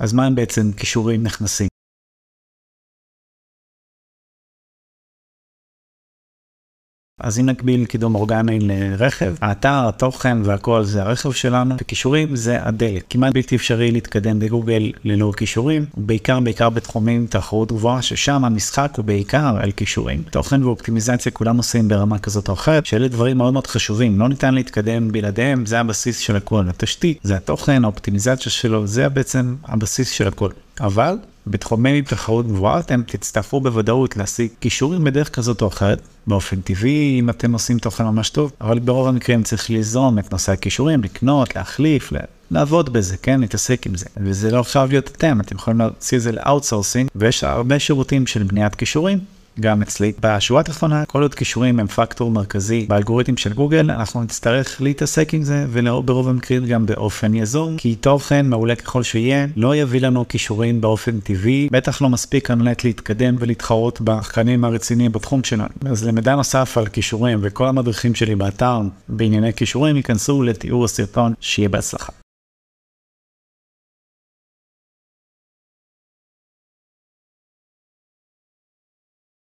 אז מה הם בעצם קישורים נכנסים? אז אם נקביל קידום אורגני לרכב, האתר, התוכן והכל זה הרכב שלנו, וקישורים זה הדלק. כמעט בלתי אפשרי להתקדם בגוגל ללא קישורים, בעיקר בעיקר בתחומים תחרות גבוהה, ששם המשחק הוא בעיקר על קישורים. תוכן ואופטימיזציה כולם עושים ברמה כזאת או אחרת, שאלה דברים מאוד מאוד חשובים, לא ניתן להתקדם בלעדיהם, זה הבסיס של הכל. התשתית, זה התוכן, האופטימיזציה שלו, זה בעצם הבסיס של הכל. אבל בתחומי תחרות גבוהה אתם תצטרכו בוודאות להשיג קישורים בדרך כזאת או אחרת, באופן טבעי אם אתם עושים תוכן ממש טוב, אבל ברוב המקרים צריך ליזום את נושא הקישורים, לקנות, להחליף, לעבוד בזה, כן, להתעסק עם זה. וזה לא חייב להיות אתם, אתם יכולים להוציא את זה ל outsourcing, ויש הרבה שירותים של בניית קישורים. גם אצלי. בשורה התחתונה, כל עוד קישורים הם פקטור מרכזי באלגוריתם של גוגל, אנחנו נצטרך להתעסק עם זה, וברוב המקרים גם באופן יזום, כי תוכן מעולה ככל שיהיה, לא יביא לנו קישורים באופן טבעי, בטח לא מספיק על מנת להתקדם ולהתחרות בשחקנים הרציניים בתחום שלנו. אז למידע נוסף על קישורים וכל המדריכים שלי באתר בענייני קישורים ייכנסו לתיאור הסרטון, שיהיה בהצלחה.